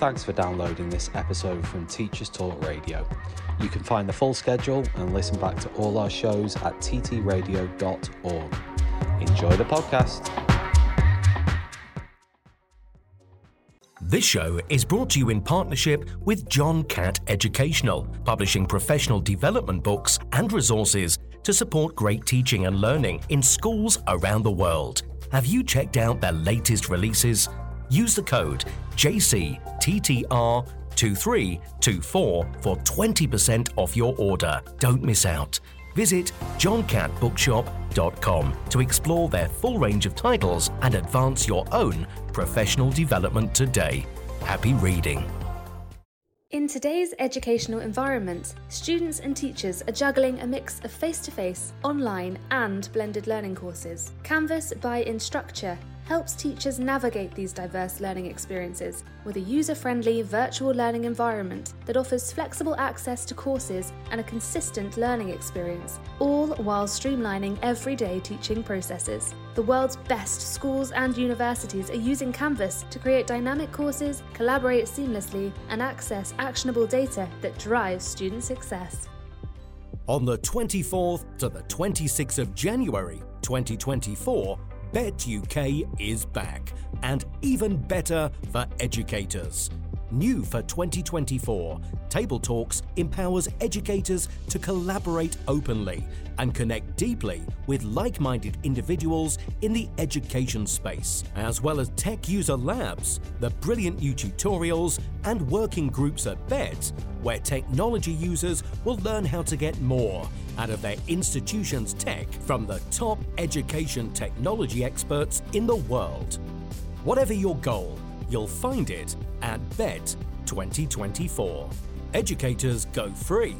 thanks for downloading this episode from Teachers Talk Radio. You can find the full schedule and listen back to all our shows at ttradio.org. Enjoy the podcast. This show is brought to you in partnership with John Catt Educational, publishing professional development books and resources to support great teaching and learning in schools around the world. Have you checked out their latest releases? Use the code JCTTR2324 for 20% off your order. Don't miss out. Visit johncattbookshop.com to explore their full range of titles and advance your own professional development today. Happy reading. In today's educational environment, students and teachers are juggling a mix of face to face, online, and blended learning courses. Canvas by Instructure helps teachers navigate these diverse learning experiences with a user friendly virtual learning environment that offers flexible access to courses and a consistent learning experience, all while streamlining everyday teaching processes. The world's best schools and universities are using Canvas to create dynamic courses, collaborate seamlessly, and access actionable data that drives student success. On the 24th to the 26th of January 2024, Bett UK is back, and even better for educators. New for 2024, Table Talks empowers educators to collaborate openly and connect deeply with like minded individuals in the education space, as well as tech user labs, the brilliant new tutorials, and working groups at Bett, where technology users will learn how to get more out of their institution's tech from the top education technology experts in the world. Whatever your goal, you'll find it at Bett 2024. Educators go free.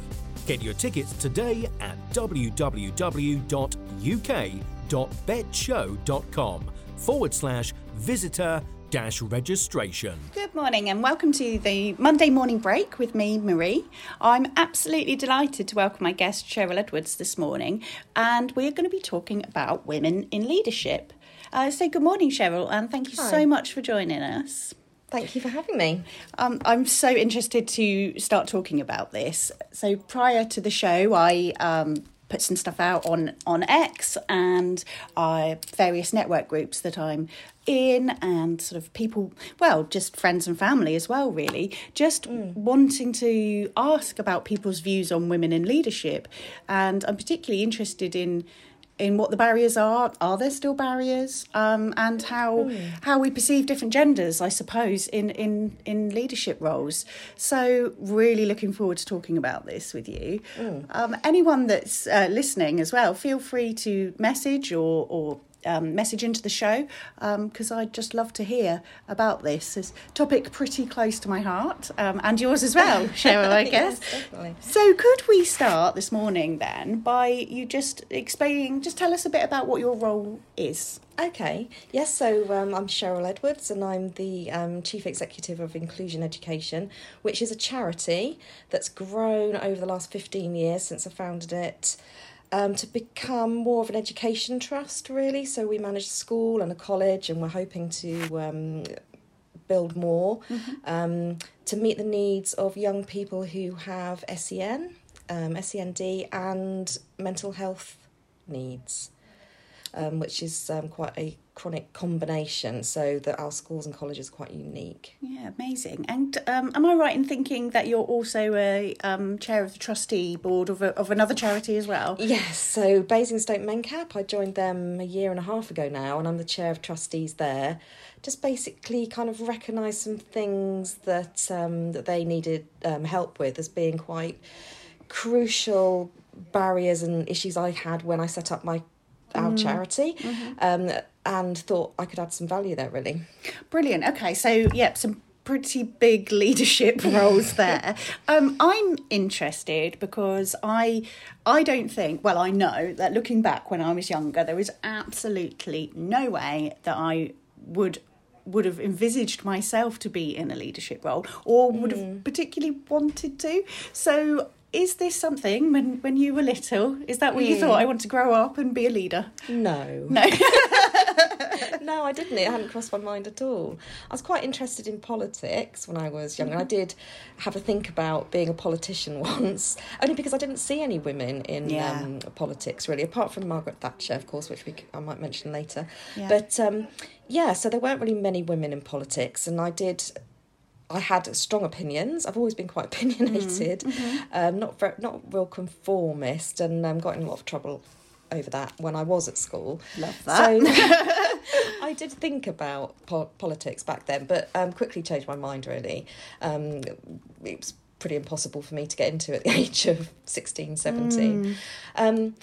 Get your tickets today at www.uk.bettshow.com forward slash visitor dash registration. Good morning and welcome to the Monday morning break with me, Marie. I'm absolutely delighted to welcome my guest, Cheryl Edwards, this morning, and we're going to be talking about women in leadership. Uh, so, good morning, Cheryl, and thank you Hi. so much for joining us. Thank you for having me. Um, I'm so interested to start talking about this. So prior to the show, I um, put some stuff out on on X and uh, various network groups that I'm in, and sort of people, well, just friends and family as well, really, just wanting to ask about people's views on women in leadership, and I'm particularly interested in in what the barriers are. Are there still barriers? Um, and how how we perceive different genders, I suppose, in in in leadership roles. So really looking forward to talking about this with you. Um, anyone that's uh, listening as well, feel free to message or or. Um, message into the show because I'd just love to hear about this. A topic pretty close to my heart um, and yours as well, Cheryl, I guess. Yes. So, could we start this morning then by you just explaining, just tell us a bit about what your role is? Okay, yes, so um, I'm Cheryl Edwards and I'm the um, Chief Executive of Inclusion Education, which is a charity that's grown over the last 15 years since I founded it. Um, to become more of an education trust, really. So we manage a school and a college, and we're hoping to um, build more um, to meet the needs of young people who have SEN, um, SEND, and mental health needs, um, which is um, quite a chronic combination. So that our schools and colleges are quite unique. Yeah, amazing. And um, am I right in thinking that you're also a um, chair of the trustee board of, a, of another charity as well? Yes, so Basingstoke Mencap, I joined them a year and a half ago now, and I'm the chair of trustees there. Just basically kind of recognise some things that um, that they needed um, help with as being quite crucial barriers and issues I had when I set up my our charity, um, and thought I could add some value there. Really, Brilliant. Okay, so yep, some pretty big leadership roles there. Um, I'm interested because I I don't think well I know that looking back when I was younger there was absolutely no way that I would would have envisaged myself to be in a leadership role or would have particularly wanted to. So is this something when when you were little? Is that what you thought? I want to grow up and be a leader. no, No. no, I didn't. It hadn't crossed my mind at all. I was quite interested in politics when I was young, and I did have a think about being a politician once, only because I didn't see any women in Yeah. um, politics really, apart from Margaret Thatcher, of course, which we I might mention later. Yeah. But um, yeah, so there weren't really many women in politics, and I did. I had strong opinions. I've always been quite opinionated, um, not not real conformist, and um, got in a lot of trouble over that when I was at school. Love So I did think about po- politics back then, but um, quickly changed my mind. Really, um, it was pretty impossible for me to get into at the age of 16, 17. Um,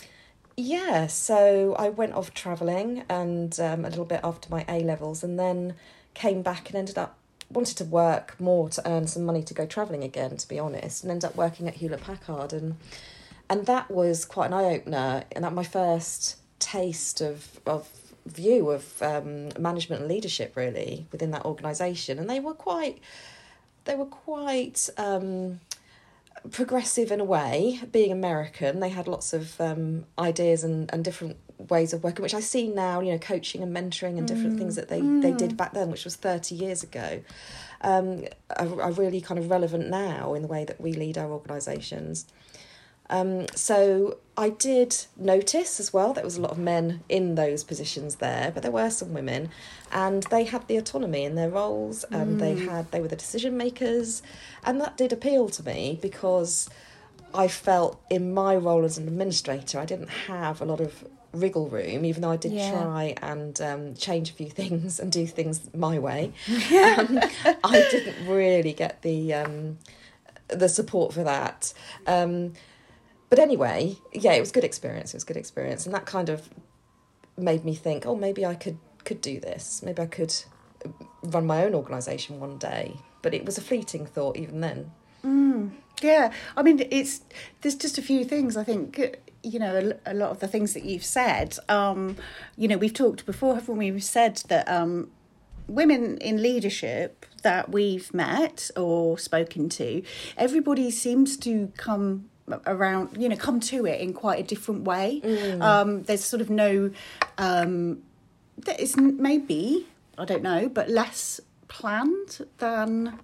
yeah, so I went off travelling and um, a little bit after my A levels, and then came back and ended up wanted to work more to earn some money to go travelling again. To be honest, and ended up working at Hewlett Packard, and and that was quite an eye opener, and that my first taste of of view of um, management and leadership really within that organisation, and they were quite they were quite. Um, progressive in a way being american they had lots of um, ideas and, and different ways of working which i see now you know coaching and mentoring and different things that they, they did back then which was 30 years ago um, are, are really kind of relevant now in the way that we lead our organisations. Um, so I did notice as well there was a lot of men in those positions there, but there were some women, and they had the autonomy in their roles, and they had they were the decision makers, and that did appeal to me because I felt in my role as an administrator I didn't have a lot of wriggle room, even though I did Yeah. try and um, change a few things and do things my way. um, I didn't really get the um, the support for that. Um, but anyway, yeah, it was good experience. It was good experience, and that kind of made me think, oh, maybe I could could do this. Maybe I could run my own organisation one day. But it was a fleeting thought even then. Yeah, I mean, it's there's just a few things I think. You know, a, a lot of the things that you've said. Um, you know, we've talked before, haven't we? We've said that um, women in leadership that we've met or spoken to, everybody seems to come around. You know, come to it in quite a different way. Um, there's sort of no. Um, there is maybe I don't know, but less planned than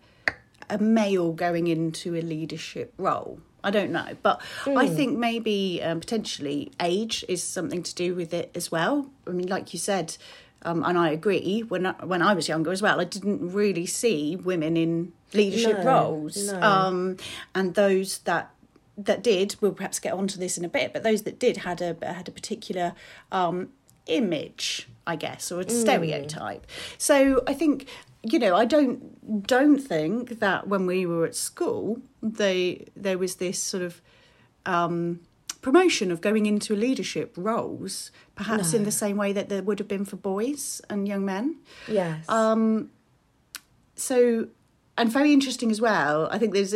a male going into a leadership role. I don't know, but I think maybe um, potentially age is something to do with it as well. I mean, like you said, um, and I agree. When I, when I was younger as well, I didn't really see women in leadership No, roles, no. um, and those that that did, we'll perhaps get onto this in a bit, but those that did had a had a particular um, image, I guess, or a stereotype. So I think you know I don't don't think that when we were at school they there was this sort of um, promotion of going into leadership roles, perhaps in the same way that there would have been for boys and young men. Yes. Um, so and very interesting as well i think there's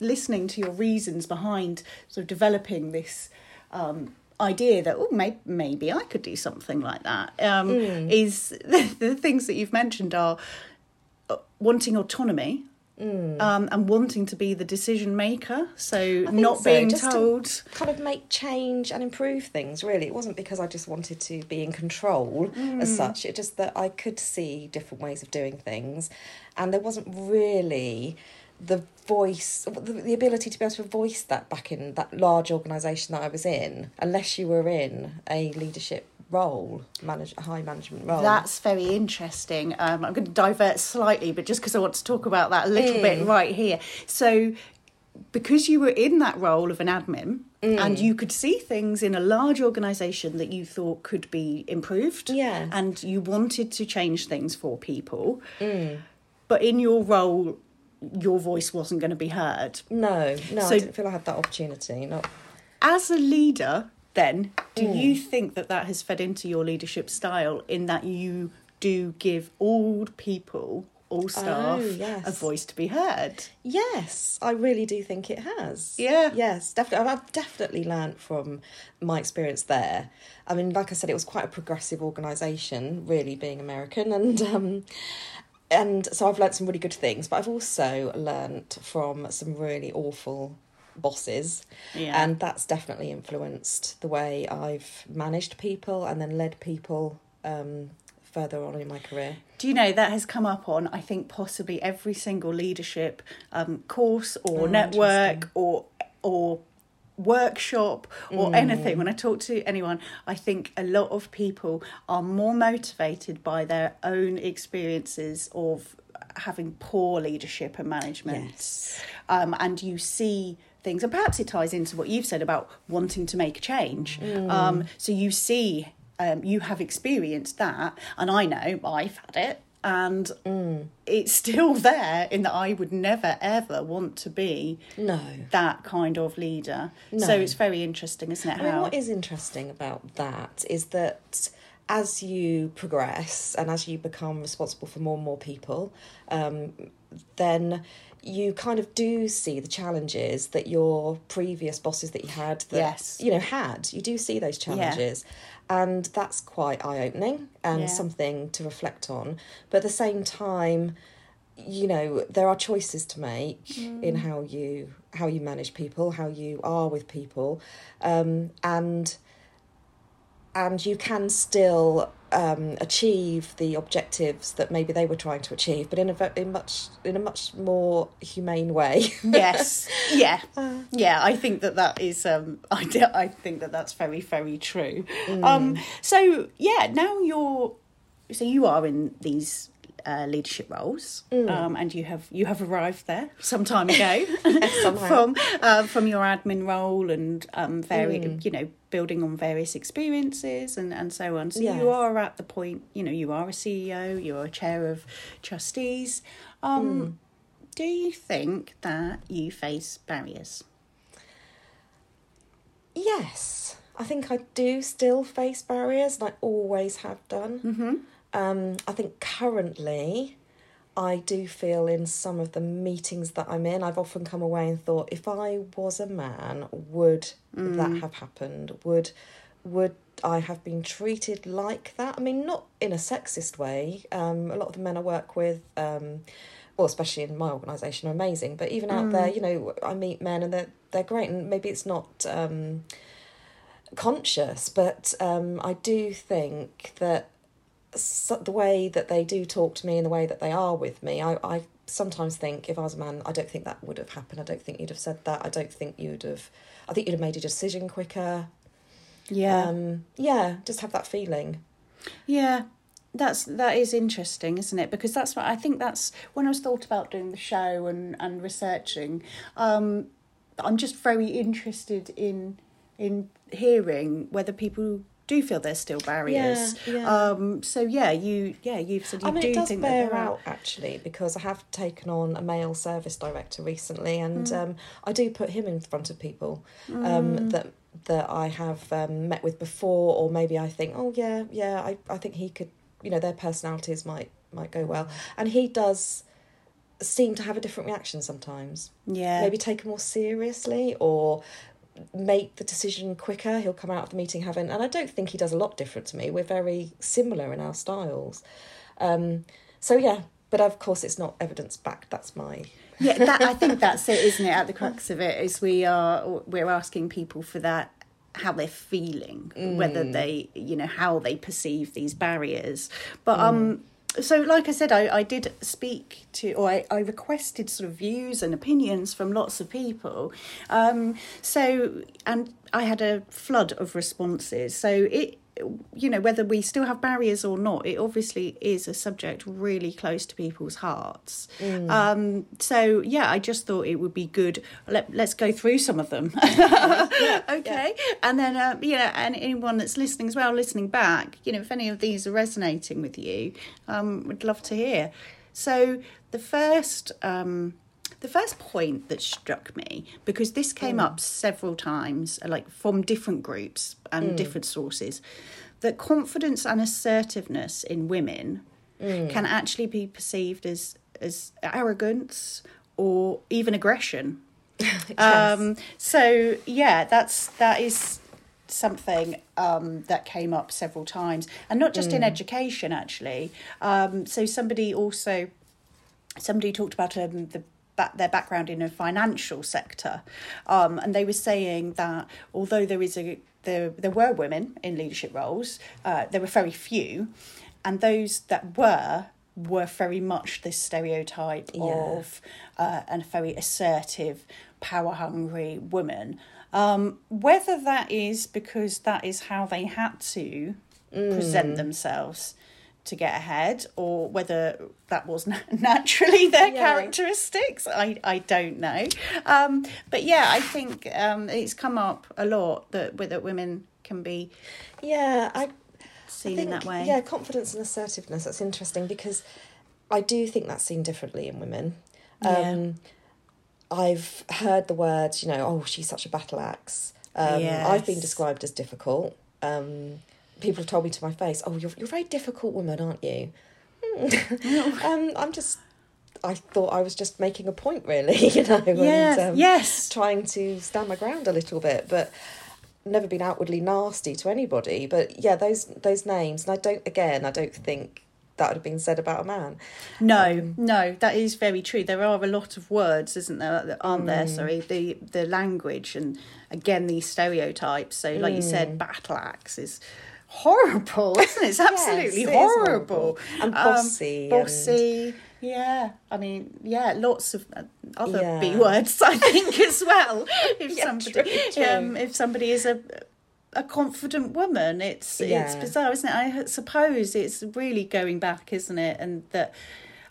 listening to your reasons behind sort of developing this um idea that oh maybe, maybe i could do something like that um is the, the things that you've mentioned are wanting autonomy um, and wanting to be the decision maker. So not so, being just to- told kind of make change and improve things really. It wasn't because i just wanted to be in control as such. It just that i could see different ways of doing things. And there wasn't really the voice the, the ability to be able to voice that back in that large organization that i was in unless you were in a leadership role manage a high management role That's very interesting. Um, I'm going to divert slightly, but just because I want to talk about that a little bit right here. So, because you were in that role of an admin and you could see things in a large organisation that you thought could be improved, Yes. and you wanted to change things for people, but in your role, your voice wasn't going to be heard. no no So- i didn't feel i had that opportunity not As a leader, then, do Mm. you think that that has fed into your leadership style in that you do give all people, all staff, Oh, yes. a voice to be heard? Yes, I really do think it has. Yeah. Yes, definitely. I've definitely learnt from my experience there. I mean, like I said, it was quite a progressive organisation, really being American, and um, and so I've learnt some really good things. But I've also learnt from some really awful bosses, Yeah. and that's definitely influenced the way I've managed people and then led people um, further on in my career. Do you know that has come up on I think possibly every single leadership um, course or Oh, network or or workshop or anything when i talk to anyone i think a lot of people are more motivated by their own experiences of having poor leadership and management Yes. um, and you see things and perhaps it ties into what you've said about wanting to make a change um, so you see um, you have experienced that and i know i've had it and it's still there in that i would never ever want to be No. that kind of leader so No. it's very interesting isn't it I mean, how what is interesting about that is that as you progress and as you become responsible for more and more people, um, then you kind of do see the challenges that your previous bosses that you had that Yes. you know had you do see those challenges and that's quite eye-opening and Yeah. something to reflect on but at the same time you know there are choices to make Mm. in how you how you manage people how you are with people um, and and you can still um, achieve the objectives that maybe they were trying to achieve but in a in much in a much more humane way. Yes. Yeah. Yeah i think that that is um i, do, I think that that's very very true. Um so yeah now you're so you are in these uh, leadership roles. Um and you have you have arrived there some time ago. From uh, from your admin role and um very you know building on various experiences and and so on. So Yes. you are at the point you know you are a ceo you're a chair of trustees. Um do you think that you face barriers? Yes, I think I do still face barriers, and I always have done. Mm-hmm. Um, I think currently, I do feel in some of the meetings that I'm in, I've often come away and thought, if I was a man, would that have happened? Would would I have been treated like that? I mean, not in a sexist way. Um, a lot of the men I work with. Um, well, especially in my organisation, are amazing. But even out there, you know, I meet men and they're they're great, and maybe it's not um, conscious, but um, I do think that so, the way that they do talk to me and the way that they are with me, I, I sometimes think if I was a man, I don't think that would have happened. I don't think you'd have said that. I don't think you'd have. I think you'd have made a decision quicker. Yeah, Um, yeah, just have that feeling. yeah. That's that is interesting, isn't it? Because that's what I think. That's when I was thought about doing the show and and researching. Um, I'm just very interested in in hearing whether people do feel there's still barriers. Yeah, yeah. Um. So yeah, you yeah you've said you I mean, do it does think bear that there are- out actually because I have taken on a male service director recently, and Mm. um, I do put him in front of people um, that that I have um, met with before, or maybe I think, oh yeah, yeah, I, I think he could, you know, their personalities might might go well, and he does seem to have a different reaction sometimes. Yeah. Maybe take it more seriously or make the decision quicker. He'll come out of the meeting having, and I don't think he does a lot different to me. We're very similar in our styles. Um, so yeah, but of course it's not evidence backed. That's my yeah that i think that's it isn't it at the crux of it is we are we're asking people for that how they're feeling whether they you know how they perceive these barriers but um so like i said i, I did speak to or I, I requested sort of views and opinions from lots of people. Um so and i had a flood of responses. So it you know whether we still have barriers or not it obviously is a subject really close to people's hearts. Um so yeah i just thought it would be good. Let, let's go through some of them. Okay. And then uh, yeah and anyone that's listening as well listening back you know if any of these are resonating with you um would love to hear. So the first um the first point that struck me because this came up several times like from different groups and different sources that confidence and assertiveness in women can actually be perceived as as arrogance or even aggression. Um so yeah that's that is something um, that came up several times and not just in education actually. Um, so somebody also somebody talked about um, the their background in a financial sector, um, and they were saying that although there is a there there were women in leadership roles, uh, there were very few. and those that were were very much this stereotype Yeah. of uh, a very assertive, power hungry woman. Um, whether that is because that is how they had to present Mm. themselves to get ahead, or whether that was naturally their Yeah. characteristics, I, I don't know. Um, but yeah, I think um, it's come up a lot that that women can be Yeah, I seen I think, in that way. Yeah, confidence and assertiveness. That's interesting because I do think that's seen differently in women. Yeah. Um, I've heard the words, you know, oh, she's such a battle axe. Um, I've been described as difficult. Um, people have told me to my face, oh, you're, you're a very difficult woman, aren't you? um, I'm just, I thought I was just making a point, really, you know, Yes, and um, yes. trying to stand my ground a little bit, but never been outwardly nasty to anybody. But yeah, those those names, and I don't, again, I don't think that would have been said about a man. No, Um, no, that is very true. There are a lot of words, isn't there, that aren't there? Mm. Sorry, the the language and again these stereotypes. So, like you Mm. said, battle axe is horrible, isn't it? It's absolutely it is horrible. horrible. And Um, bossy and- Yeah, I mean, yeah, lots of uh, other Yeah. B words, I think, as well. If Yeah, somebody, true, true. um, if somebody is a a confident woman, it's it's bizarre, isn't it? I suppose it's really going back, isn't it? And that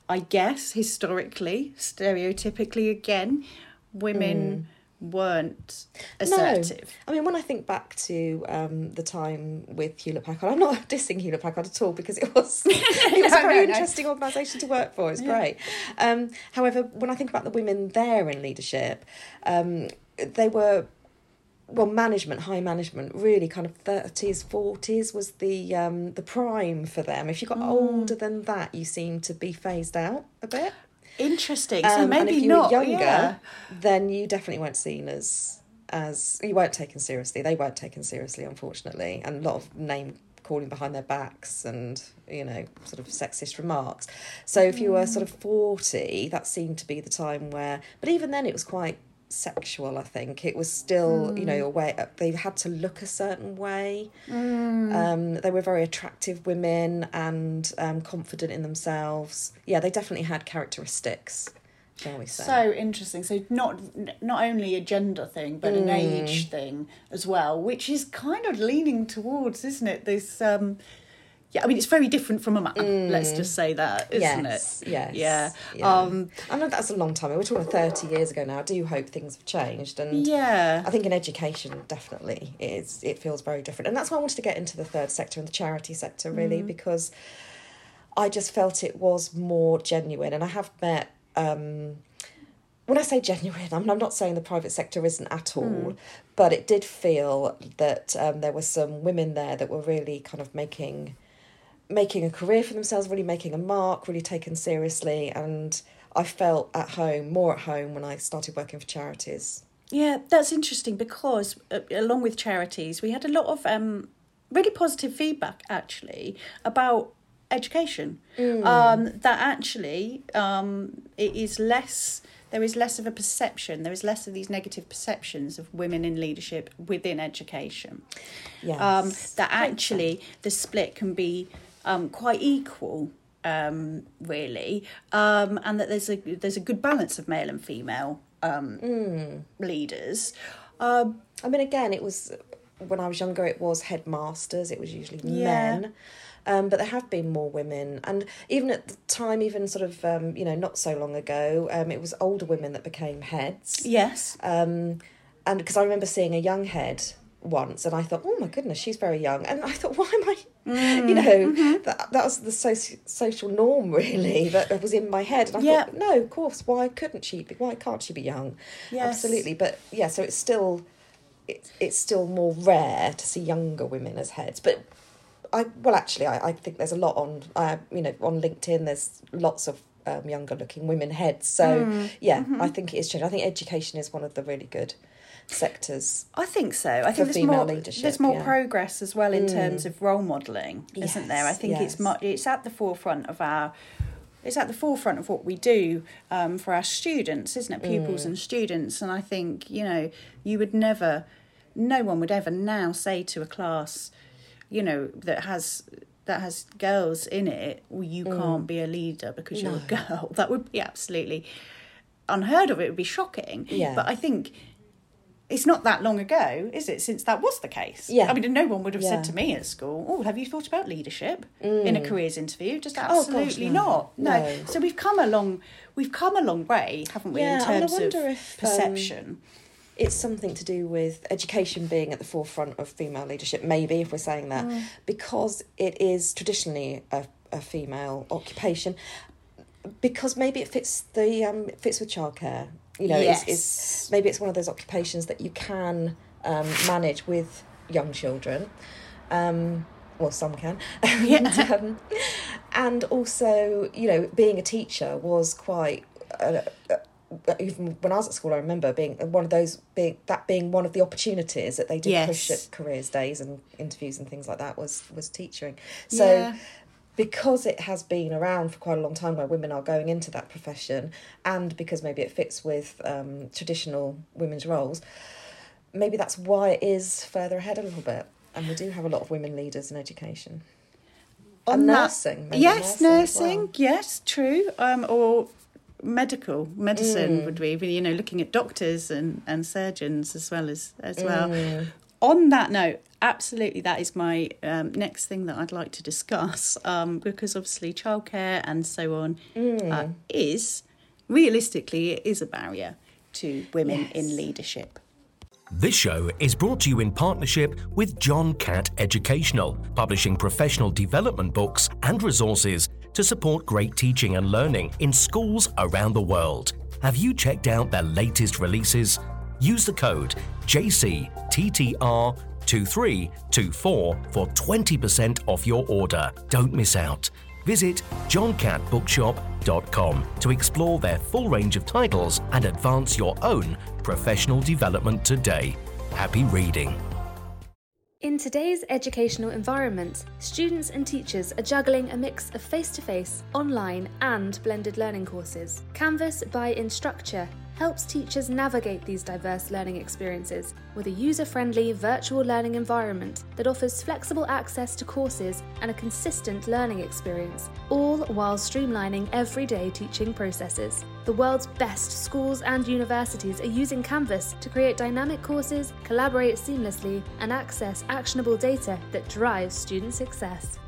I guess historically, stereotypically again, women weren't assertive. I mean, when I think back to um, the time with Hewlett Packard, I'm not dissing Hewlett Packard at all because it was it was No, a very no, no. interesting organisation to work for. It's great. Um, however, when I think about the women there in leadership, um, they were well management high management really kind of 30s 40s was the um the prime for them if you got Mm. older than that you seem to be phased out a bit Interesting. So um, and maybe if you not were younger, yeah. then you definitely weren't seen as as you weren't taken seriously. They weren't taken seriously, unfortunately, and a lot of name calling behind their backs and you know sort of sexist remarks. So if you were sort of forty, that seemed to be the time where. But even then, it was quite sexual. I think it was still you know a way they had to look a certain way. Um, they were very attractive women and um, confident in themselves. Yeah, they definitely had characteristics, shall we say? So interesting. So not not only a gender thing, but an Mm. age thing as well, which is kind of leaning towards, isn't it? This um yeah, I mean it's very different from a man. Let's just say that, isn't Mm. yes, it? yes, Yeah. yeah. Um I know that's a long time. Ago. We're talking thirty years ago now. I do hope things have changed, and yeah. I think in education, definitely, it is. It feels very different, and that's why I wanted to get into the third sector and the charity sector, really, Mm. because I just felt it was more genuine, and I have met. Um, when I say genuine, I'm, I'm not saying the private sector isn't at all, Hmm. but it did feel that um, there were some women there that were really kind of making making a career for themselves, really making a mark, really taken seriously, and I felt at home, more at home when I started working for charities. Yeah, that's interesting because uh, along with charities, we had a lot of um, really positive feedback actually about education. Um, that actually um, it is less. There is less of a perception. There is less of these negative perceptions of women in leadership within education. Yes. Um, that actually the split can be um, quite equal. Um, really, um, and that there's a there's a good balance of male and female um, Mm. leaders. Um, I mean, again, it was when I was younger. It was headmasters. It was usually Yeah. men, um, but there have been more women, and even at the time, even sort of um, you know not so long ago, um, it was older women that became heads. yes, Um, and because I remember seeing a young head once, and I thought, oh my goodness, she's very young, and I thought, why am I? Mm, You know, mm-hmm. that that was the soci- social norm really that was in my head, and I Yeah. thought, no, of course, why couldn't she be? Why can't she be young? Yes. Absolutely, but yeah, so it's still. It's, it's still more rare to see younger women as heads, but I well actually I, I think there's a lot on uh, you know on LinkedIn there's lots of um, younger looking women heads so Mm, yeah mm-hmm. I think it is changing I think education is one of the really good sectors I think so. I think there's more leadership, there's more yeah. progress as well in mm. terms of role modelling, isn't there? I Yes, think it's much it's at the forefront of our it's at the forefront of what we do um, for our students, isn't it? Pupils mm. and students, and I think you know you would never, no one would ever now say to a class, you know, that has that has girls in it, well, you mm. can't be a leader because you're a girl. That would be absolutely unheard of. It would be shocking. Yeah. But I think it's not that long ago, is it, since that was the case? Yeah. I mean, no one would have Yeah. said to me at school, "Oh, have you thought about leadership in a careers interview?" Just Mm. Oh, gosh, absolutely no. not. No. No. So we've come a long, we've come a long way, haven't we, Yeah, in and I terms of wonder if, um, perception? it's something to do with education being at the forefront of female leadership, maybe if we're saying that, Mm. because it is traditionally a, a female occupation. Because maybe it fits the um, it fits with childcare. You know, it's, Yes. it's maybe it's one of those occupations that you can um, manage with young children. Um, well, some can. and, um, and also, you know, being a teacher was quite. Uh, uh, even when I was at school, I remember being one of those being that being one of the opportunities that they did push at careers days and interviews and things like that was was teaching. So Yeah. Because it has been around for quite a long time where women are going into that profession and because maybe it fits with um, traditional women's roles maybe that's why it is further ahead a little bit and we do have a lot of women leaders in education On and that- nursing maybe yes, nursing nursing. well. Yes, true. Um, or medical Mm. medicine would be you know looking at doctors and and surgeons as well as as well. Mm. On that note, absolutely, that is my um, next thing that I'd like to discuss um, because obviously childcare and so on Mm. uh, is realistically it is a barrier to women Yes. in leadership. This show is brought to you in partnership with John Catt Educational, publishing professional development books and resources to support great teaching and learning in schools around the world. Have you checked out their latest releases? Use the code JCTTR2324 for 20% off your order. Don't miss out. Visit johncattbookshop.com to explore their full range of titles and advance your own professional development today. Happy reading. In today's educational environment, students and teachers are juggling a mix of face to face, online, and blended learning courses. Canvas by Instructure helps teachers navigate these diverse learning experiences with a user friendly virtual learning environment that offers flexible access to courses and a consistent learning experience, all while streamlining everyday teaching processes. The world's best schools and universities are using Canvas to create dynamic courses, collaborate seamlessly, and access actionable data that drives student success.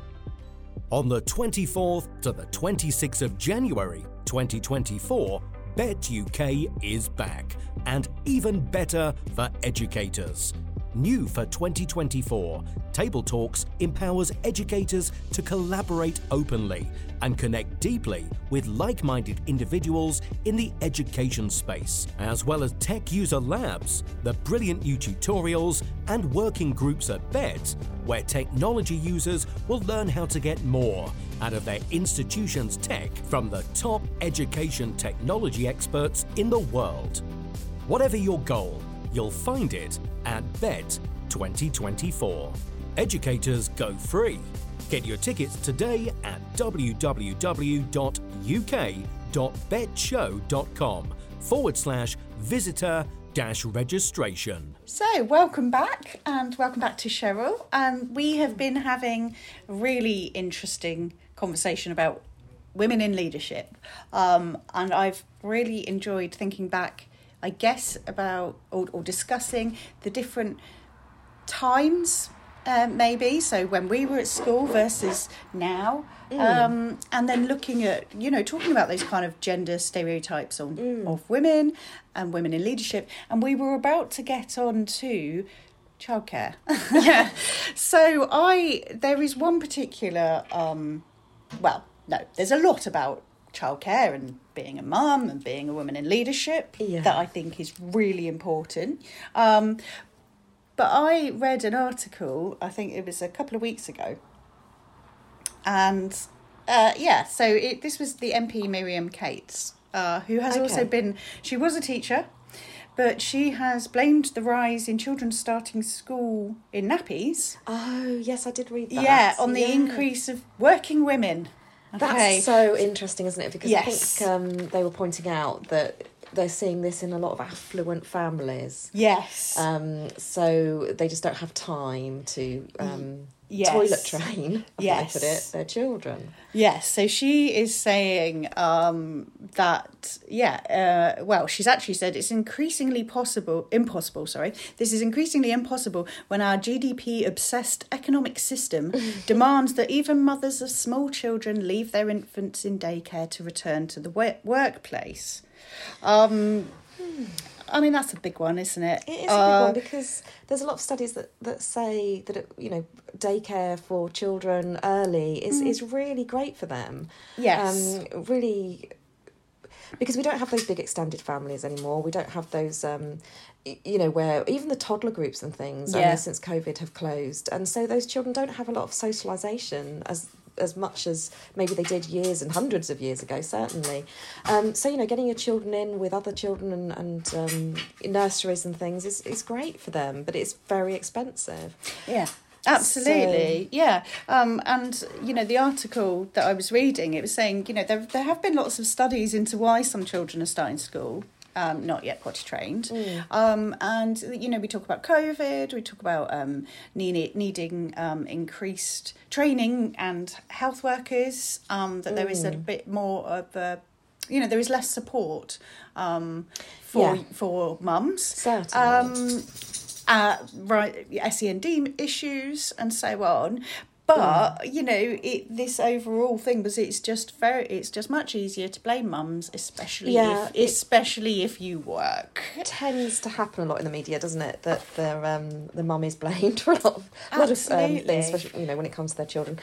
On the 24th to the 26th of January 2024, Bett UK is back and even better for educators. New for 2024, Table Talks empowers educators to collaborate openly and connect deeply with like minded individuals in the education space, as well as tech user labs, the brilliant new tutorials, and working groups at Bett, where technology users will learn how to get more out of their institution's tech from the top education technology experts in the world. Whatever your goal, you'll find it at Bett 2024. Educators go free. Get your tickets today at www.uk.bettshow.com forward slash visitor dash registration. So, welcome back, and welcome back to Cheryl. And we have been having a really interesting conversation about women in leadership. Um, and I've really enjoyed thinking back, I guess, about or, or discussing the different times, um, maybe. So, when we were at school versus now. Um, and then looking at, you know, talking about those kind of gender stereotypes on, of women and women in leadership. And we were about to get on to childcare. so I, there is one particular, um, well, no, there's a lot about childcare and being a mum and being a woman in leadership Yeah. that I think is really important. Um, but I read an article, I think it was a couple of weeks ago, and uh, yeah, so it, this was the MP Miriam Cates, uh, who has also been, she was a teacher, but she has blamed the rise in children starting school in nappies. oh yes i did read that yeah, on the Yeah. increase of working women. That's so interesting, isn't it? Because Yes. I think um, they were pointing out that they're seeing this in a lot of affluent families. Yes. Um, so they just don't have time to um, Yes. toilet train, I Yes. put it, their children. Yes, so she is saying um, that, yeah, uh, well, she's actually said it's increasingly possible, impossible, sorry, this is increasingly impossible when our GDP obsessed economic system demands that even mothers of small children leave their infants in daycare to return to the wo- workplace. Um, I mean, that's a big one, isn't it? It is a big Uh, one because there's a lot of studies that, that say that it, you know daycare for children early is, is really great for them. Mm. Yes. Um, really, because we don't have those big extended families anymore. We don't have those. Um, you know where even the toddler groups and things Yeah. since covid have closed and so those children don't have a lot of socialization as as much as maybe they did years and hundreds of years ago certainly um, so you know getting your children in with other children and, and um, nurseries and things is, is great for them but it's very expensive Yeah. Absolutely, yeah. Um, and you know, the article that I was reading, it was saying, you know, there there have been lots of studies into why some children are starting school, um, not yet potty trained. Um, and you know, we talk about COVID, we talk about um, need, needing um, increased training and health workers. Um, that there is a bit more of a, you know, there is less support um, for Yeah. for mums. Certainly. Um, uh, right, SEND issues and so on. But you know, it this overall thing was it's just very it's just much easier to blame mums, especially Yeah, if, especially if you work. it tends to happen a lot in the media, doesn't it? That the um, the mum is blamed for a lot of, a lot of um, things, especially you know when it comes to their children.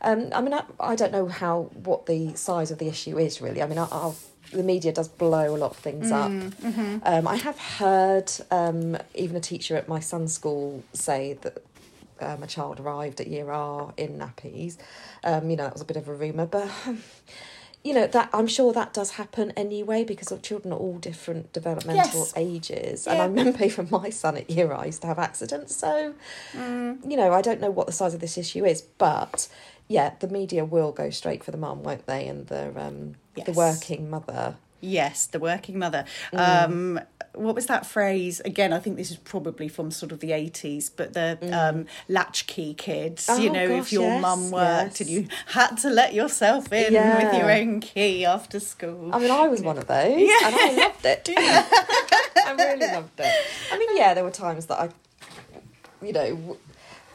Um, I mean, I, I don't know how what the size of the issue is really. I mean, I, I'll, the media does blow a lot of things up. Um, I have heard um, even a teacher at my son's school say that um, a child arrived at year R in nappies. Um, you know, that was a bit of a rumour, but you know that I'm sure that does happen anyway because children are all different developmental Yes. ages. And I remember even my son at year I used to have accidents. So, you know, I don't know what the size of this issue is, but yeah, the media will go straight for the mum, won't they? And the um, the working mother. Yes, the working mother. Um, what was that phrase? Again, I think this is probably from sort of the eighties, but the um, latchkey kids. you Oh, know, if your yes, mum worked and you had to let yourself in with your own key after school. I mean, I was one of those, and I loved it. I really loved it. I mean, yeah, there were times that I, you know,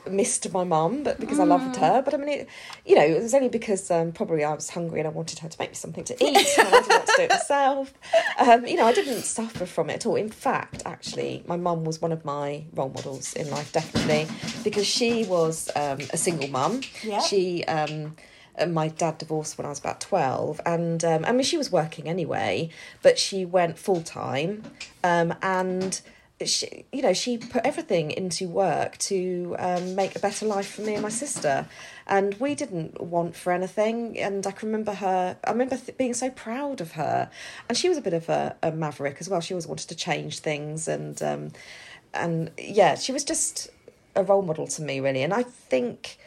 missed my mum, but because I loved her. But I mean, it, you know, it was only because um, probably I was hungry and I wanted her to make me something to eat, I didn't want to do it myself. Um, you know, I didn't suffer from it at all. In fact, actually, my mum was one of my role models in life, definitely, because she was um, a single mum. Yeah. She. Um, uh, my dad divorced when I was about 12 and um, I mean she was working anyway but she went full time um, and she, you know she put everything into work to um, make a better life for me and my sister. And we didn't want for anything. And I can remember her I remember th- being so proud of her. And she was a bit of a, a maverick as well. She always wanted to change things and um, and yeah she was just a role model to me really. And I think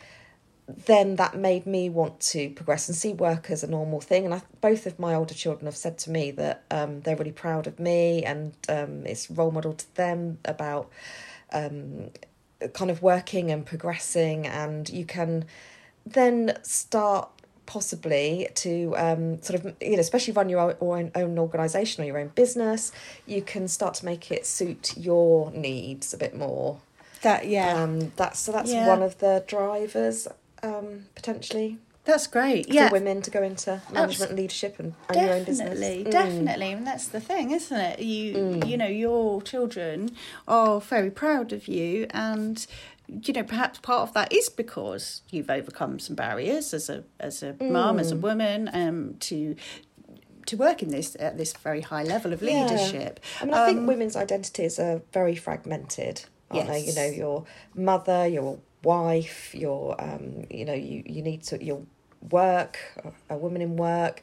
then that made me want to progress and see work as a normal thing. And I, both of my older children have said to me that um, they're really proud of me and um, it's role model to them about um, kind of working and progressing. And you can then start possibly to um, sort of you know especially run your own, own, own organization or your own business you can start to make it suit your needs a bit more that yeah, um, that's so that's Yeah. one of the drivers um, potentially that's great. Yeah, for women to go into management and leadership and own your own business. Definitely, Mm. definitely, and that's the thing, isn't it? You, you know, your children are very proud of you, and you know, perhaps part of that is because you've overcome some barriers as a as a mum, Mm. as a woman, um, to to work in this at this very high level of Yeah. leadership. I mean, I think Um, women's identities are very fragmented, aren't they? You know, your mother, your wife, your um, you know, you you need to your work, a woman in work.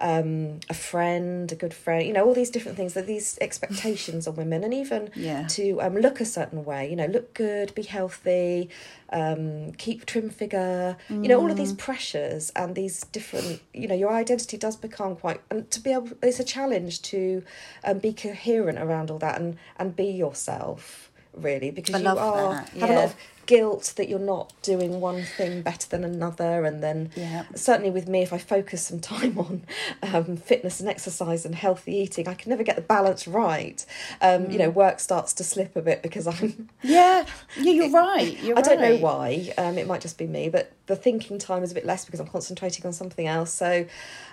Um, a friend, a good friend, you know, all these different things. That these expectations on women, and even Yeah. to um, look a certain way. You know, look good, be healthy, um, keep trim figure. You know, all of these pressures and these different. You know, your identity does become quite. And to be able, it's a challenge to um, be coherent around all that and and be yourself. Really because I you love are that, have a lot of guilt that you're not doing one thing better than another and then Yeah. certainly with me if i focus some time on um, fitness and exercise and healthy eating i can never get the balance right um, you know work starts to slip a bit because i'm Yeah, yeah, you're right. You're I don't know why. Um, it might just be me, but the thinking time is a bit less because I'm concentrating on something else. So,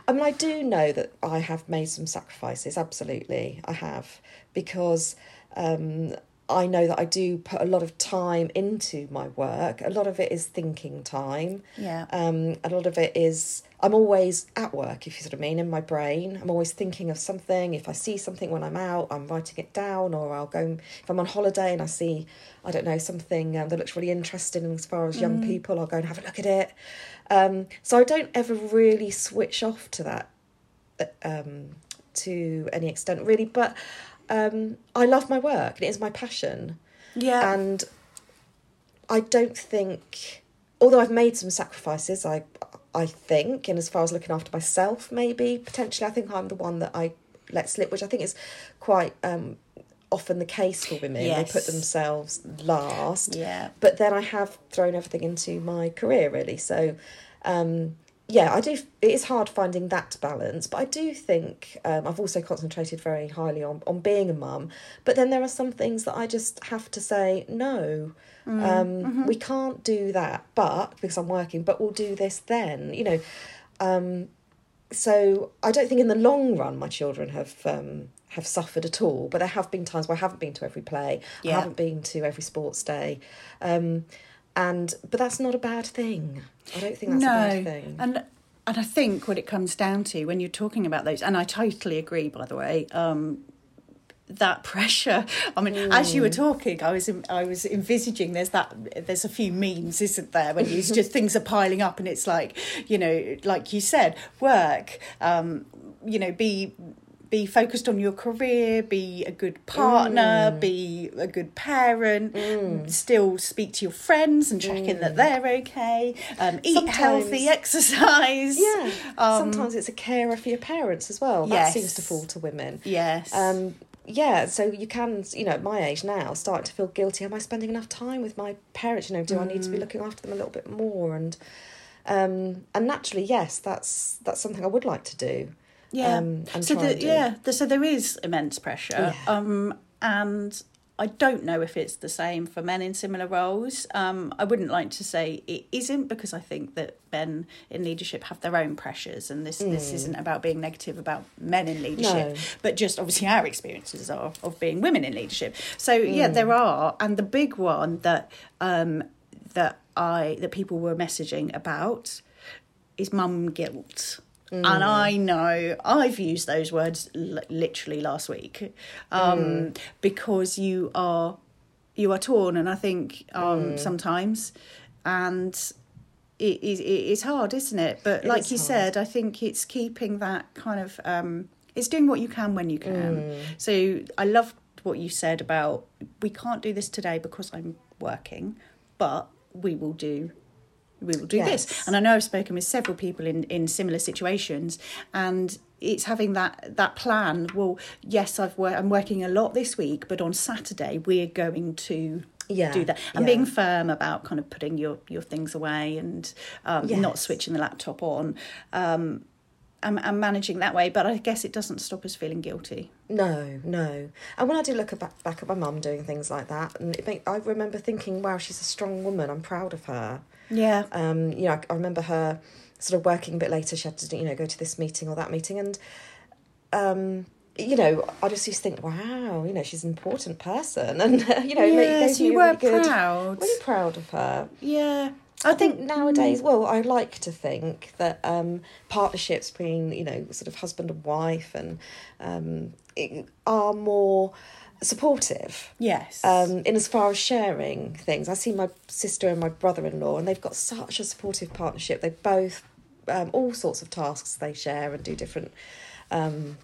I mean, I do know that I have made some sacrifices. Absolutely, I have because um, I know that I do put a lot of time into my work. A lot of it is thinking time. Yeah. Um, a lot of it is I'm always at work, if you sort of mean, in my brain. I'm always thinking of something. If I see something when I'm out, I'm writing it down, or I'll go if I'm on holiday and I see, I don't know, something um, that looks really interesting as far as young people, I'll go and have a look at it. Um, so I don't ever really switch off to that uh, um, to any extent, really. But um, I love my work and it is my passion Yeah. and I don't think, although I've made some sacrifices, I I think, and as far as looking after myself, maybe potentially, I think I'm the one that I let slip, which I think is quite um, often the case for women. They put themselves last, Yeah. but then I have thrown everything into my career really. So. Um, yeah, I do. It is hard finding that balance, but I do think um, I've also concentrated very highly on on being a mum. But then there are some things that I just have to say no. Um, We can't do that, but because I'm working, but we'll do this then. You know, um, so I don't think in the long run my children have um, have suffered at all. But there have been times where I haven't been to every play. I Yeah. haven't been to every sports day. Um, and but that's not a bad thing. I don't think that's a bad thing. And and I think what it comes down to when you're talking about those, and I totally agree, by the way, um, that pressure. I mean, as you were Mm. talking, I was I was envisaging there's that there's a few memes, isn't there, when you just things are piling up, and it's like you know, like you said, work, um, you know, be. Be focused on your career, be a good partner, Mm. be a good parent, still speak to your friends and check in that they're okay, um, eat Mm. Sometimes- healthy, exercise. Yeah. Um, Sometimes it's a carer for your parents as well. That Yes. seems to fall to women. Yes. Um, yeah, so you can, you know, at my age now, start to feel guilty. Am I spending enough time with my parents? You know, do I need to Mm. be looking after them a little bit more? And um, and naturally, yes, that's that's something I would like to do. Yeah. um, so the, yeah, the, so there is immense pressure. Yeah. Um, and I don't know if it's the same for men in similar roles. Um, I wouldn't like to say it isn't because I think that men in leadership have their own pressures, and this this isn't about being negative about men in leadership, No. but just obviously our experiences are of being women in leadership. So yeah, there are, and the big one that um, that I that people were messaging about is mum guilt. And I know I've used those words li- literally last week um, because you are you are torn, and I think um, sometimes, and it is it is hard, isn't it? But It like you hard. said, I think it's keeping that kind of um, it's doing what you can when you can. So I love what you said about we can't do this today because I'm working, but we will do we will do Yes. this. And I know I've spoken with several people in, in similar situations, and it's having that that plan. Well, yes, I've wor- I'm working a lot this week, but on Saturday we're going to Yeah, do that, and yeah. being firm about kind of putting your your things away and um, not switching the laptop on. Um, and, and managing that way, but I guess it doesn't stop us feeling guilty. No, no. And when I do look back, back at my mum doing things like that, and it make, I remember thinking, wow, she's a strong woman. I'm proud of her. Yeah, Um, you know, I, I remember her sort of working a bit later. She had to, you know, go to this meeting or that meeting, and um, you know, I just used to think, wow, you know, she's an important person, and you know, yes, you were really good, proud. really proud of her. Yeah, I think nowadays, well, I like to think that um, partnerships between, you know, sort of husband and wife and um, are more supportive Yes. um, in as far as sharing things. I see my sister and my brother in law, and they've got such a supportive partnership. They both, um, all sorts of tasks they share and do different um,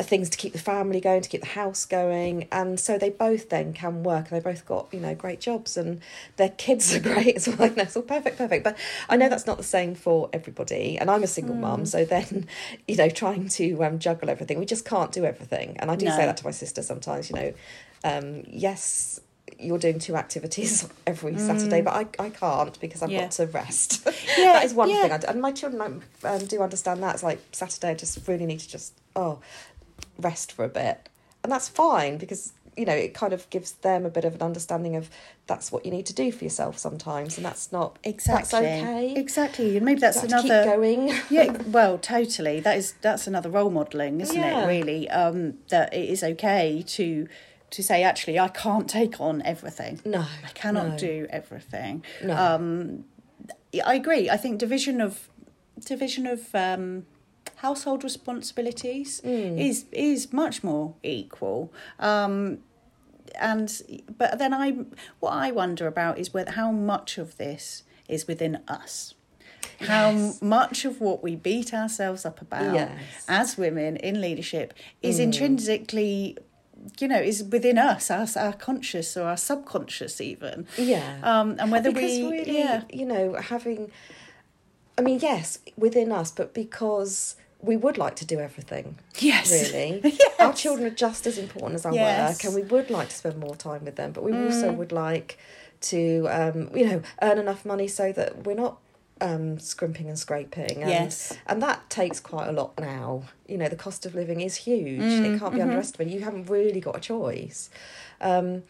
things to keep the family going, to keep the house going. And so they both then can work, and they both got, you know, great jobs, and their kids are great as well. Like, that's all perfect, perfect. But I know that's not the same for everybody. And I'm a single mum, so then, you know, trying to um, juggle everything, we just can't do everything. And I do No. say that to my sister sometimes, you know, um, yes, you're doing two activities every Saturday, but I, I can't because I've Mm. Yeah. got to rest. Yeah, that is one yeah. thing. I d and my children um, do understand that. It's like Saturday, I just really need to just, oh, rest for a bit. And that's fine because, you know, it kind of gives them a bit of an understanding of that's what you need to do for yourself sometimes. And that's not, Exactly. that's okay. Exactly. And maybe that's You have to another keep going. yeah, well, totally. That is that's another role modelling, isn't Yeah. it? Really, um, that it is okay to to say actually I can't take on everything. No, I cannot no. do everything. No. Um, I agree. I think division of division of um, household responsibilities Mm. is is much more equal. Um, and but then I what I wonder about is whether how much of this is within us. How Yes. much of what we beat ourselves up about Yes. as women in leadership is Mm. intrinsically, you know, is within us, our, our conscious or our subconscious even. Yeah. Um, and whether because we, really, yeah, you know, having, I mean, yes, within us, but because we would like to do everything. Yes. Really. Yes. Our children are just as important as our Yes. work, and we would like to spend more time with them, but we also Mm. would like to, um, you know, earn enough money so that we're not um scrimping and scraping and Yes. and that takes quite a lot now you know the cost of living is huge Mm, it can't be mm-hmm. underestimated you haven't really got a choice um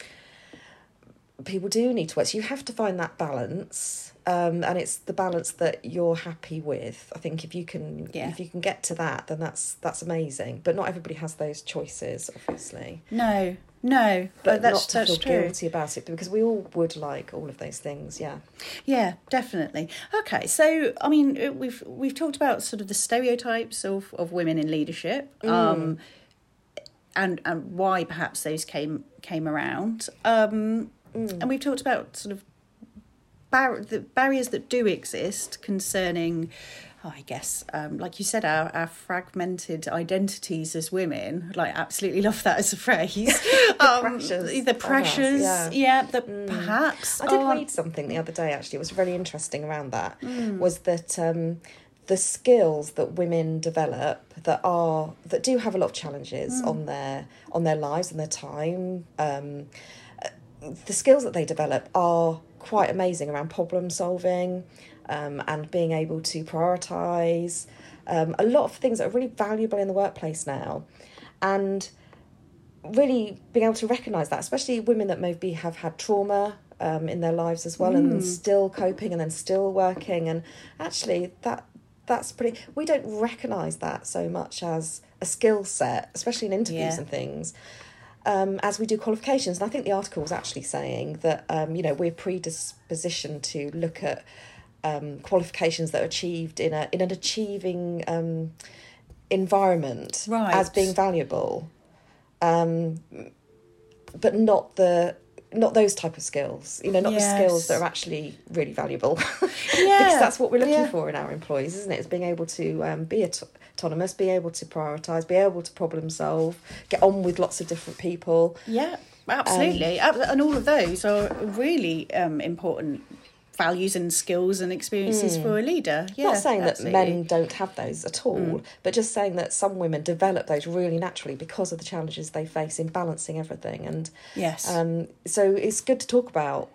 people do need to work. So you have to find that balance, um, and it's the balance that you're happy with. I think if you can, Yeah. if you can get to that, then that's that's amazing. But not everybody has those choices, obviously. no, no, But but that's not to feel true. guilty about it because we all would like all of those things. Yeah. Yeah, definitely. Okay, so I mean, uh, we've we've talked about sort of the stereotypes of, of women in leadership, Mm. um, and and why perhaps those came came around, um, Mm. and we've talked about sort of bar- the barriers that do exist concerning. oh, I guess, um, like you said, our, our fragmented identities as women. Like, absolutely love that as a phrase. the pressures the us, yeah. yeah, that perhaps I did read something the other day. Actually, it was really interesting around that. Hmm. Was that um, the skills that women develop that are that do have a lot of challenges Hmm. on their on their lives and their time. Um, the skills that they develop are quite amazing around problem solving um, and being able to prioritize. Um, a lot of things that are really valuable in the workplace now, and really being able to recognize that, especially women that maybe have had trauma um, in their lives as well, and still coping and then still working, and actually that that's pretty. We don't recognize that so much as a skill set, especially in interviews Yeah. and things. Um, as we do qualifications, and I think the article was actually saying that um, you know we're predispositioned to look at um, qualifications that are achieved in a in an achieving um, environment Right. as being valuable, um, but not the not those type of skills. You know, not the skills that are actually really valuable. Yeah, because that's what we're looking yeah. for in our employees, isn't it? It's being able to um, be aut- autonomous, be able to prioritise, be able to problem solve, get on with lots of different people. Yeah, absolutely. Ab- and all of those are really um, important values and skills and experiences for a leader. Yeah, Not saying absolutely. that men don't have those at all, but just saying that some women develop those really naturally because of the challenges they face in balancing everything. And Yes. um, so it's good to talk about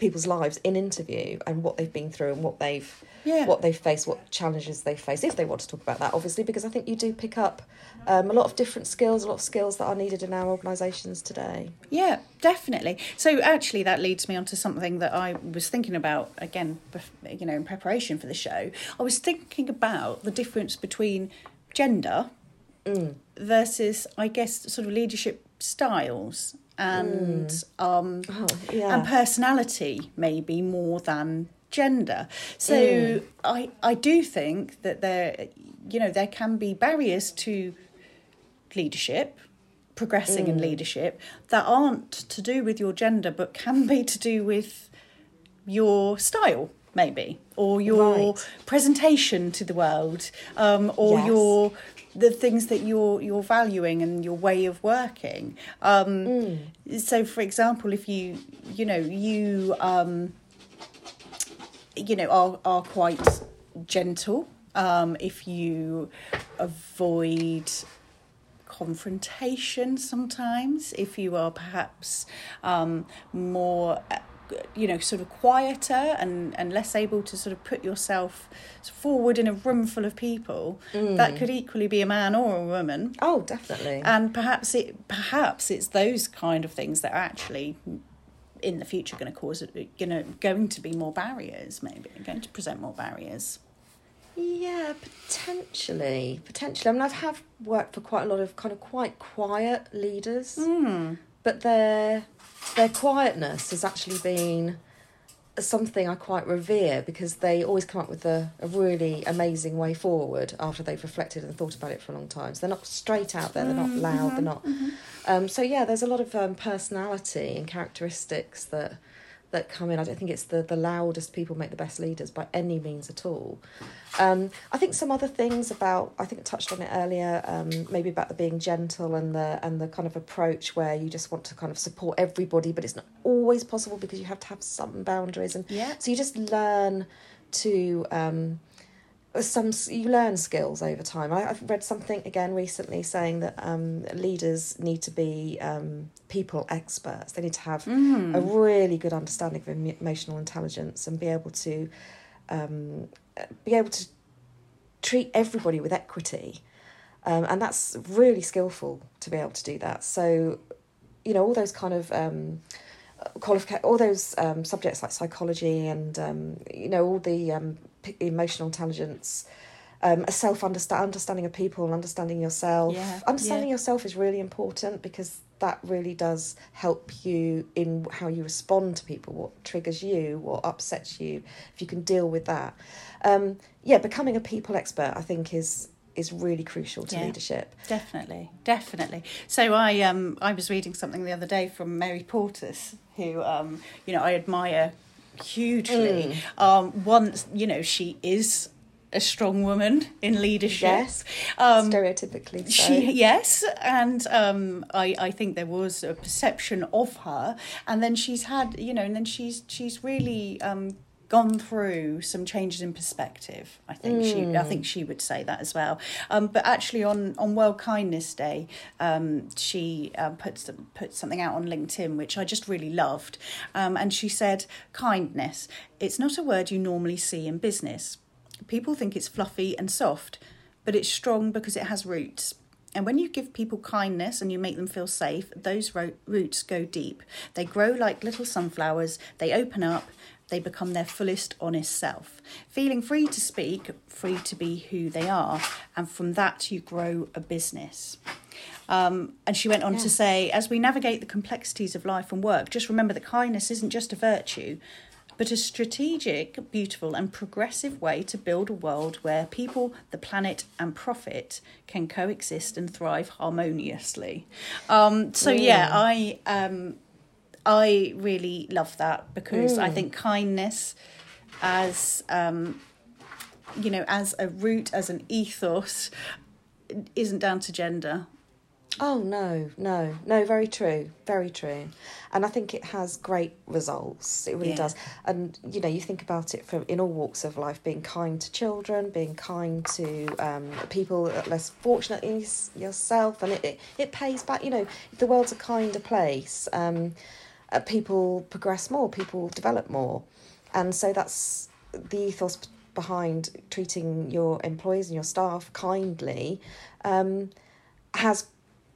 people's lives in interview and what they've been through and what they've Yeah. what they've faced, what challenges they face, if they want to talk about that, obviously, because I think you do pick up um, a lot of different skills, a lot of skills that are needed in our organisations today. Yeah, definitely. So actually, that leads me on to something that I was thinking about again. You know, in preparation for the show, I was thinking about the difference between gender versus, I guess, sort of leadership styles and um, Oh, yeah. and personality, maybe more than gender. So I I do think that there, you know, there can be barriers to leadership progressing in leadership that aren't to do with your gender but can be to do with your style maybe or your Right. presentation to the world um, or Yes. your the things that you're you're valuing and your way of working. Um, so for example if you you know you um, you know are are quite gentle um, if you avoid confrontation sometimes if you are perhaps um, more uh, you know sort of quieter and and less able to sort of put yourself forward in a room full of people Mm. that could equally be a man or a woman Oh, definitely. and perhaps it perhaps it's those kind of things that are actually in the future going to cause you know going to be more barriers maybe going to present more barriers Yeah, potentially. Potentially. I mean, I've have worked for quite a lot of kind of quite quiet leaders, but their their quietness has actually been something I quite revere because they always come up with a, a really amazing way forward after they've reflected and thought about it for a long time. So they're not straight out there, they're not loud, they're not. Um, so yeah, there's a lot of um, personality and characteristics that that come in. I don't think it's the, the loudest people make the best leaders by any means at all. Um, I think some other things about I think I touched on it earlier, um, maybe about the being gentle and the and the kind of approach where you just want to kind of support everybody, but it's not always possible because you have to have some boundaries and Yeah. so you just learn to um, some you learn skills over time. I, I've read something again recently saying that um, leaders need to be um, people experts. They need to have a really good understanding of emotional intelligence and be able to um, be able to treat everybody with equity. Um, and that's really skillful to be able to do that. So, you know, all those kind of um, qualifica- all those um, subjects like psychology and um, you know all the um, emotional intelligence, um, a self understand understanding of people and understanding yourself. Yeah, Understanding yeah. yourself is really important because that really does help you in how you respond to people, what triggers you, what upsets you. If you can deal with that, um, yeah, becoming a people expert, I think is is really crucial to Yeah. leadership. Definitely, definitely. So I um I was reading something the other day from Mary Portas, who um you know I admire hugely. Um, once you know she is a strong woman in leadership. Yes, Um, stereotypically so. she, yes, and um, I, I think there was a perception of her, and then she's had, you know, and then she's she's really um, gone through some changes in perspective. I think she, I think she would say that as well. Um, but actually, on on World Kindness Day, um, she um, put put something out on LinkedIn, which I just really loved, um, and she said, "Kindness. It's not a word you normally see in business." People think it's fluffy and soft, but it's strong because it has roots. And when you give people kindness and you make them feel safe, those ro- roots go deep. They grow like little sunflowers, they open up, they become their fullest, honest self. Feeling free to speak, free to be who they are, and from that you grow a business. Um, and she went on to say, as we navigate the complexities of life and work, just remember that kindness isn't just a virtue, but a strategic, beautiful, and progressive way to build a world where people, the planet, and profit can coexist and thrive harmoniously. Um, so yeah, I um, I really love that because I think kindness as um, you know as a root as an ethos isn't down to gender. Oh no, no, no, very true, very true. And I think it has great results. It really Yeah. does. And you know, you think about it from in all walks of life, being kind to children, being kind to um, people less fortunate s- yourself, and it, it, it pays back. You know, the world's a kinder place, um, uh, people progress more, people develop more. And so that's the ethos behind treating your employees and your staff kindly um, has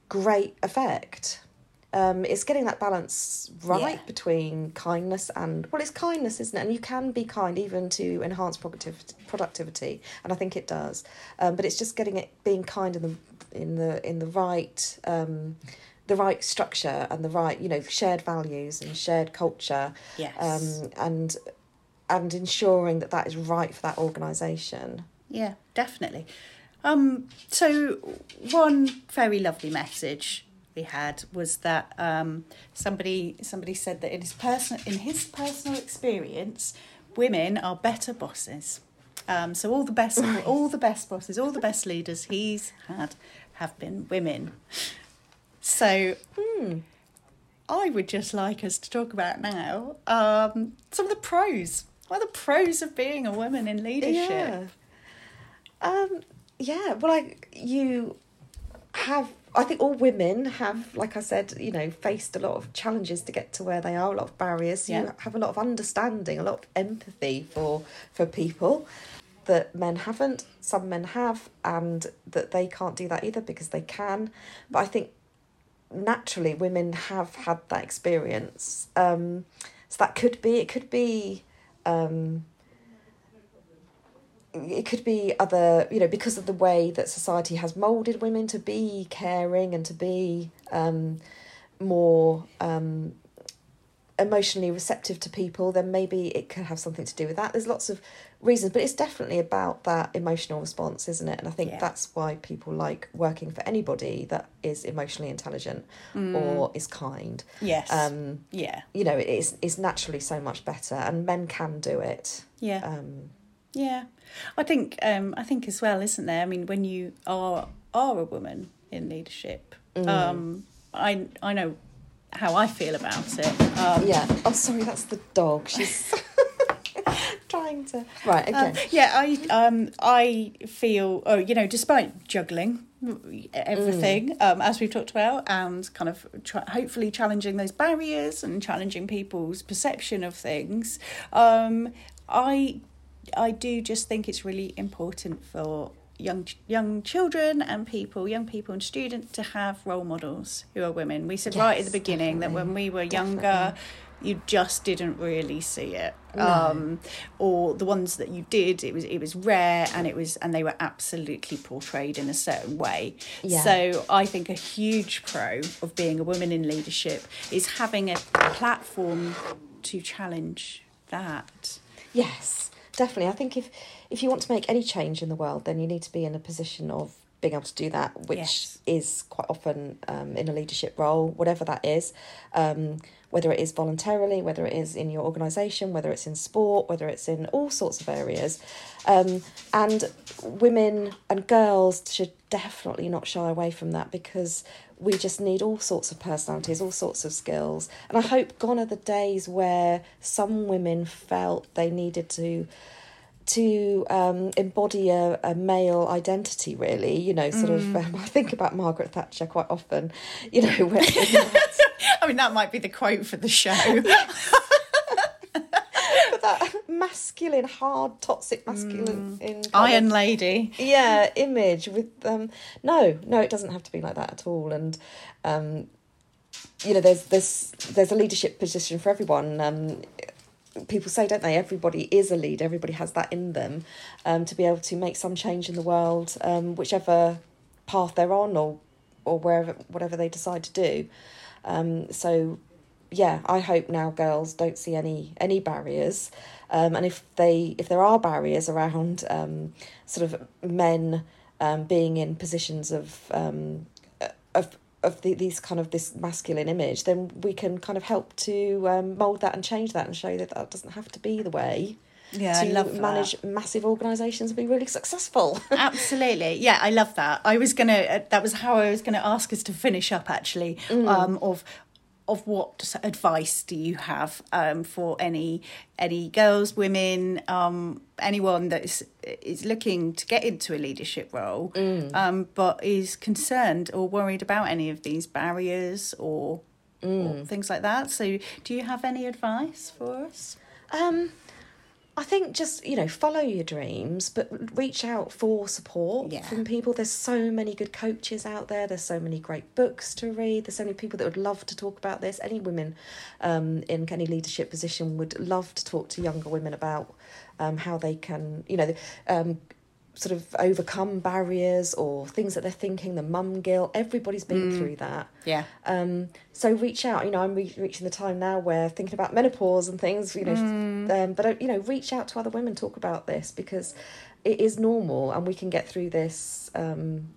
great effect. Um, it's getting that balance right Yeah. between kindness and well, it's kindness, isn't it? And you can be kind even to enhance productivity, productivity, and I think it does. Um, but it's just getting it, being kind in the in the in the right um, the right structure and the right you know shared values and shared culture. Yes. Um, and and ensuring that that is right for that organisation. Yeah, definitely. Um, so one very lovely message we had was that um, somebody somebody said that in his personal in his personal experience, women are better bosses. Um, so all the best all the best bosses, all the best leaders he's had have been women. So I would just like us to talk about now um, some of the pros. What are the pros of being a woman in leadership? Yeah. Um, yeah. Well, like you have I think all women have, like I said, you know, faced a lot of challenges to get to where they are, a lot of barriers. Yeah. You have a lot of understanding, a lot of empathy for for people that men haven't. Some men have, and that they can't do that either because they can. But I think naturally women have had that experience. Um, so that could be it. Could be. Um, it could be other you know because of the way that society has molded women to be caring and to be um, more um, emotionally receptive to people then maybe it could have something to do with that there's lots of reasons but it's definitely about that emotional response isn't it and i think Yeah. that's why people like working for anybody that is emotionally intelligent or is kind Yes. um yeah. you know it is is naturally so much better and men can do it Yeah. um Yeah, I think um, I think as well, isn't there? I mean, when you are are a woman in leadership, Mm. um, I I know how I feel about it. Um, Yeah. Oh, sorry, that's the dog. She's trying to. Right. Okay. um, yeah, I um I feel oh you know despite juggling everything Mm. um, as we've talked about and kind of try, hopefully challenging those barriers and challenging people's perception of things um, I I do just think it's really important for young young children and people young people and students to have role models who are women we said right at the Yes, beginning that when we were younger you just didn't really see it No. um or the ones that you did it was it was rare and it was and they were absolutely portrayed in a certain way Yeah. so i think a huge pro of being a woman in leadership is having a platform to challenge that Yes, definitely. I think if if you want to make any change in the world, then you need to be in a position of being able to do that, which Yes. is quite often um, in a leadership role, whatever that is. Um, whether it is voluntarily, whether it is in your organisation, whether it's in sport, whether it's in all sorts of areas. Um, and women and girls should definitely not shy away from that because we just need all sorts of personalities, all sorts of skills. And I hope gone are the days where some women felt they needed to to um, embody a, a male identity, really. You know, sort of. Um, I think about Margaret Thatcher quite often. You know, when, i mean that might be the quote for the show that masculine, hard, toxic masculine in kind of- iron lady yeah image with um no no it doesn't have to be like that at all and um you know there's there's there's a leadership position for everyone um people say don't they everybody is a leader everybody has that in them um to be able to make some change in the world um whichever path they're on or or wherever whatever they decide to do. Um so yeah, I hope now girls don't see any any barriers, um, and if they if there are barriers around um, sort of men um, being in positions of um, of of the, these kind of this masculine image, then we can kind of help to um, mold that and change that and show that that doesn't have to be the way. Yeah, to I love that. manage massive organisations and be really successful. Absolutely. Yeah, I love that. I was to, uh, that was how I was going to ask us to finish up actually, um, of, of what advice do you have um, for any any girls, women, um, anyone that is is looking to get into a leadership role, um, but is concerned or worried about any of these barriers or, or things like that? So, do you have any advice for us? Um, I think just you know follow your dreams, but reach out for support Yeah. from people. There's so many good coaches out there. There's so many great books to read. There's so many people that would love to talk about this. Any women um, in any leadership position would love to talk to younger women about um, how they can you know um, sort of overcome barriers or things that they're thinking. The mum guilt. Everybody's been through that. Yeah. Um, so reach out. You know, I'm re- reaching the time now where thinking about menopause and things. You know, um, but you know, reach out to other women, talk about this because it is normal, and we can get through this um,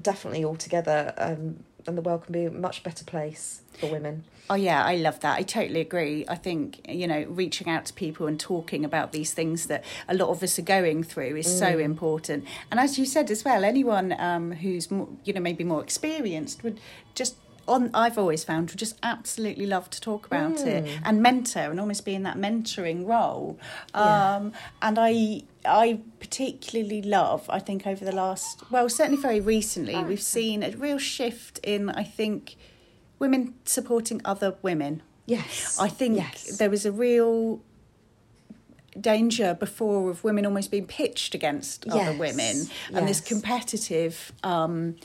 definitely all together, um, and the world can be a much better place for women. Oh yeah, I love that. I totally agree. I think you know, reaching out to people and talking about these things that a lot of us are going through is so important. And as you said as well, anyone um, who's more, you know maybe more experienced would just on I've always found just absolutely love to talk about it and mentor and almost be in that mentoring role. Yeah. Um, and I I particularly love I think over the last well certainly very recently we've seen a real shift in I think women supporting other women. Yes. I think Yes. there was a real danger before of women almost being pitched against other women and this competitive um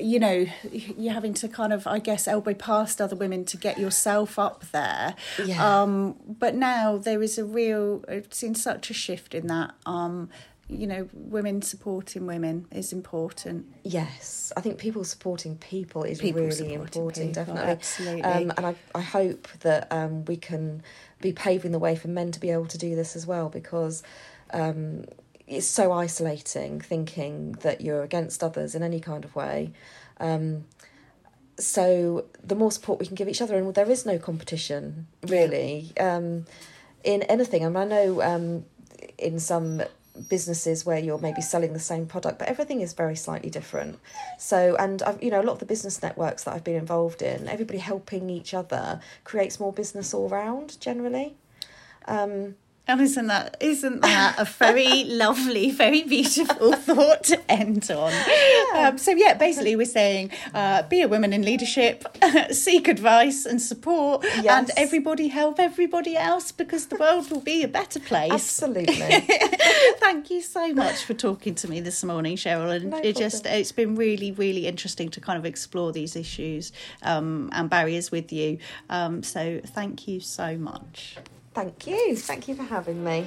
you know you're having to kind of i guess elbow past other women to get yourself up there Yeah. um but now there is a real i've seen such a shift in that um you know women supporting women is important Yes, I think people supporting people is People really important, people, definitely. absolutely. Um, and I, I hope that um, we can be paving the way for men to be able to do this as well because um, it's so isolating thinking that you're against others in any kind of way. Um, so the more support we can give each other, and there is no competition really um, in anything. And I know um, in some businesses where you're maybe selling the same product, but everything is very slightly different. So, and I've, you know, a lot of the business networks that I've been involved in, everybody helping each other creates more business all round generally. Um, And isn't that isn't that a very lovely, very beautiful thought to end on? Um, so yeah, basically we're saying uh, be a woman in leadership, seek advice and support, and everybody help everybody else because the world will be a better place. absolutely. Thank you so much for talking to me this morning, Cheryl. And No it just it's been really, really interesting to kind of explore these issues um, and barriers with you. Um, so thank you so much. Thank you. Thank you for having me.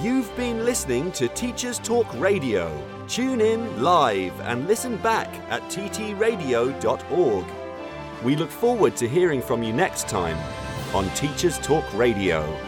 You've been listening to Teachers Talk Radio. Tune in live and listen back at ttradio.org. We look forward to hearing from you next time on Teachers Talk Radio.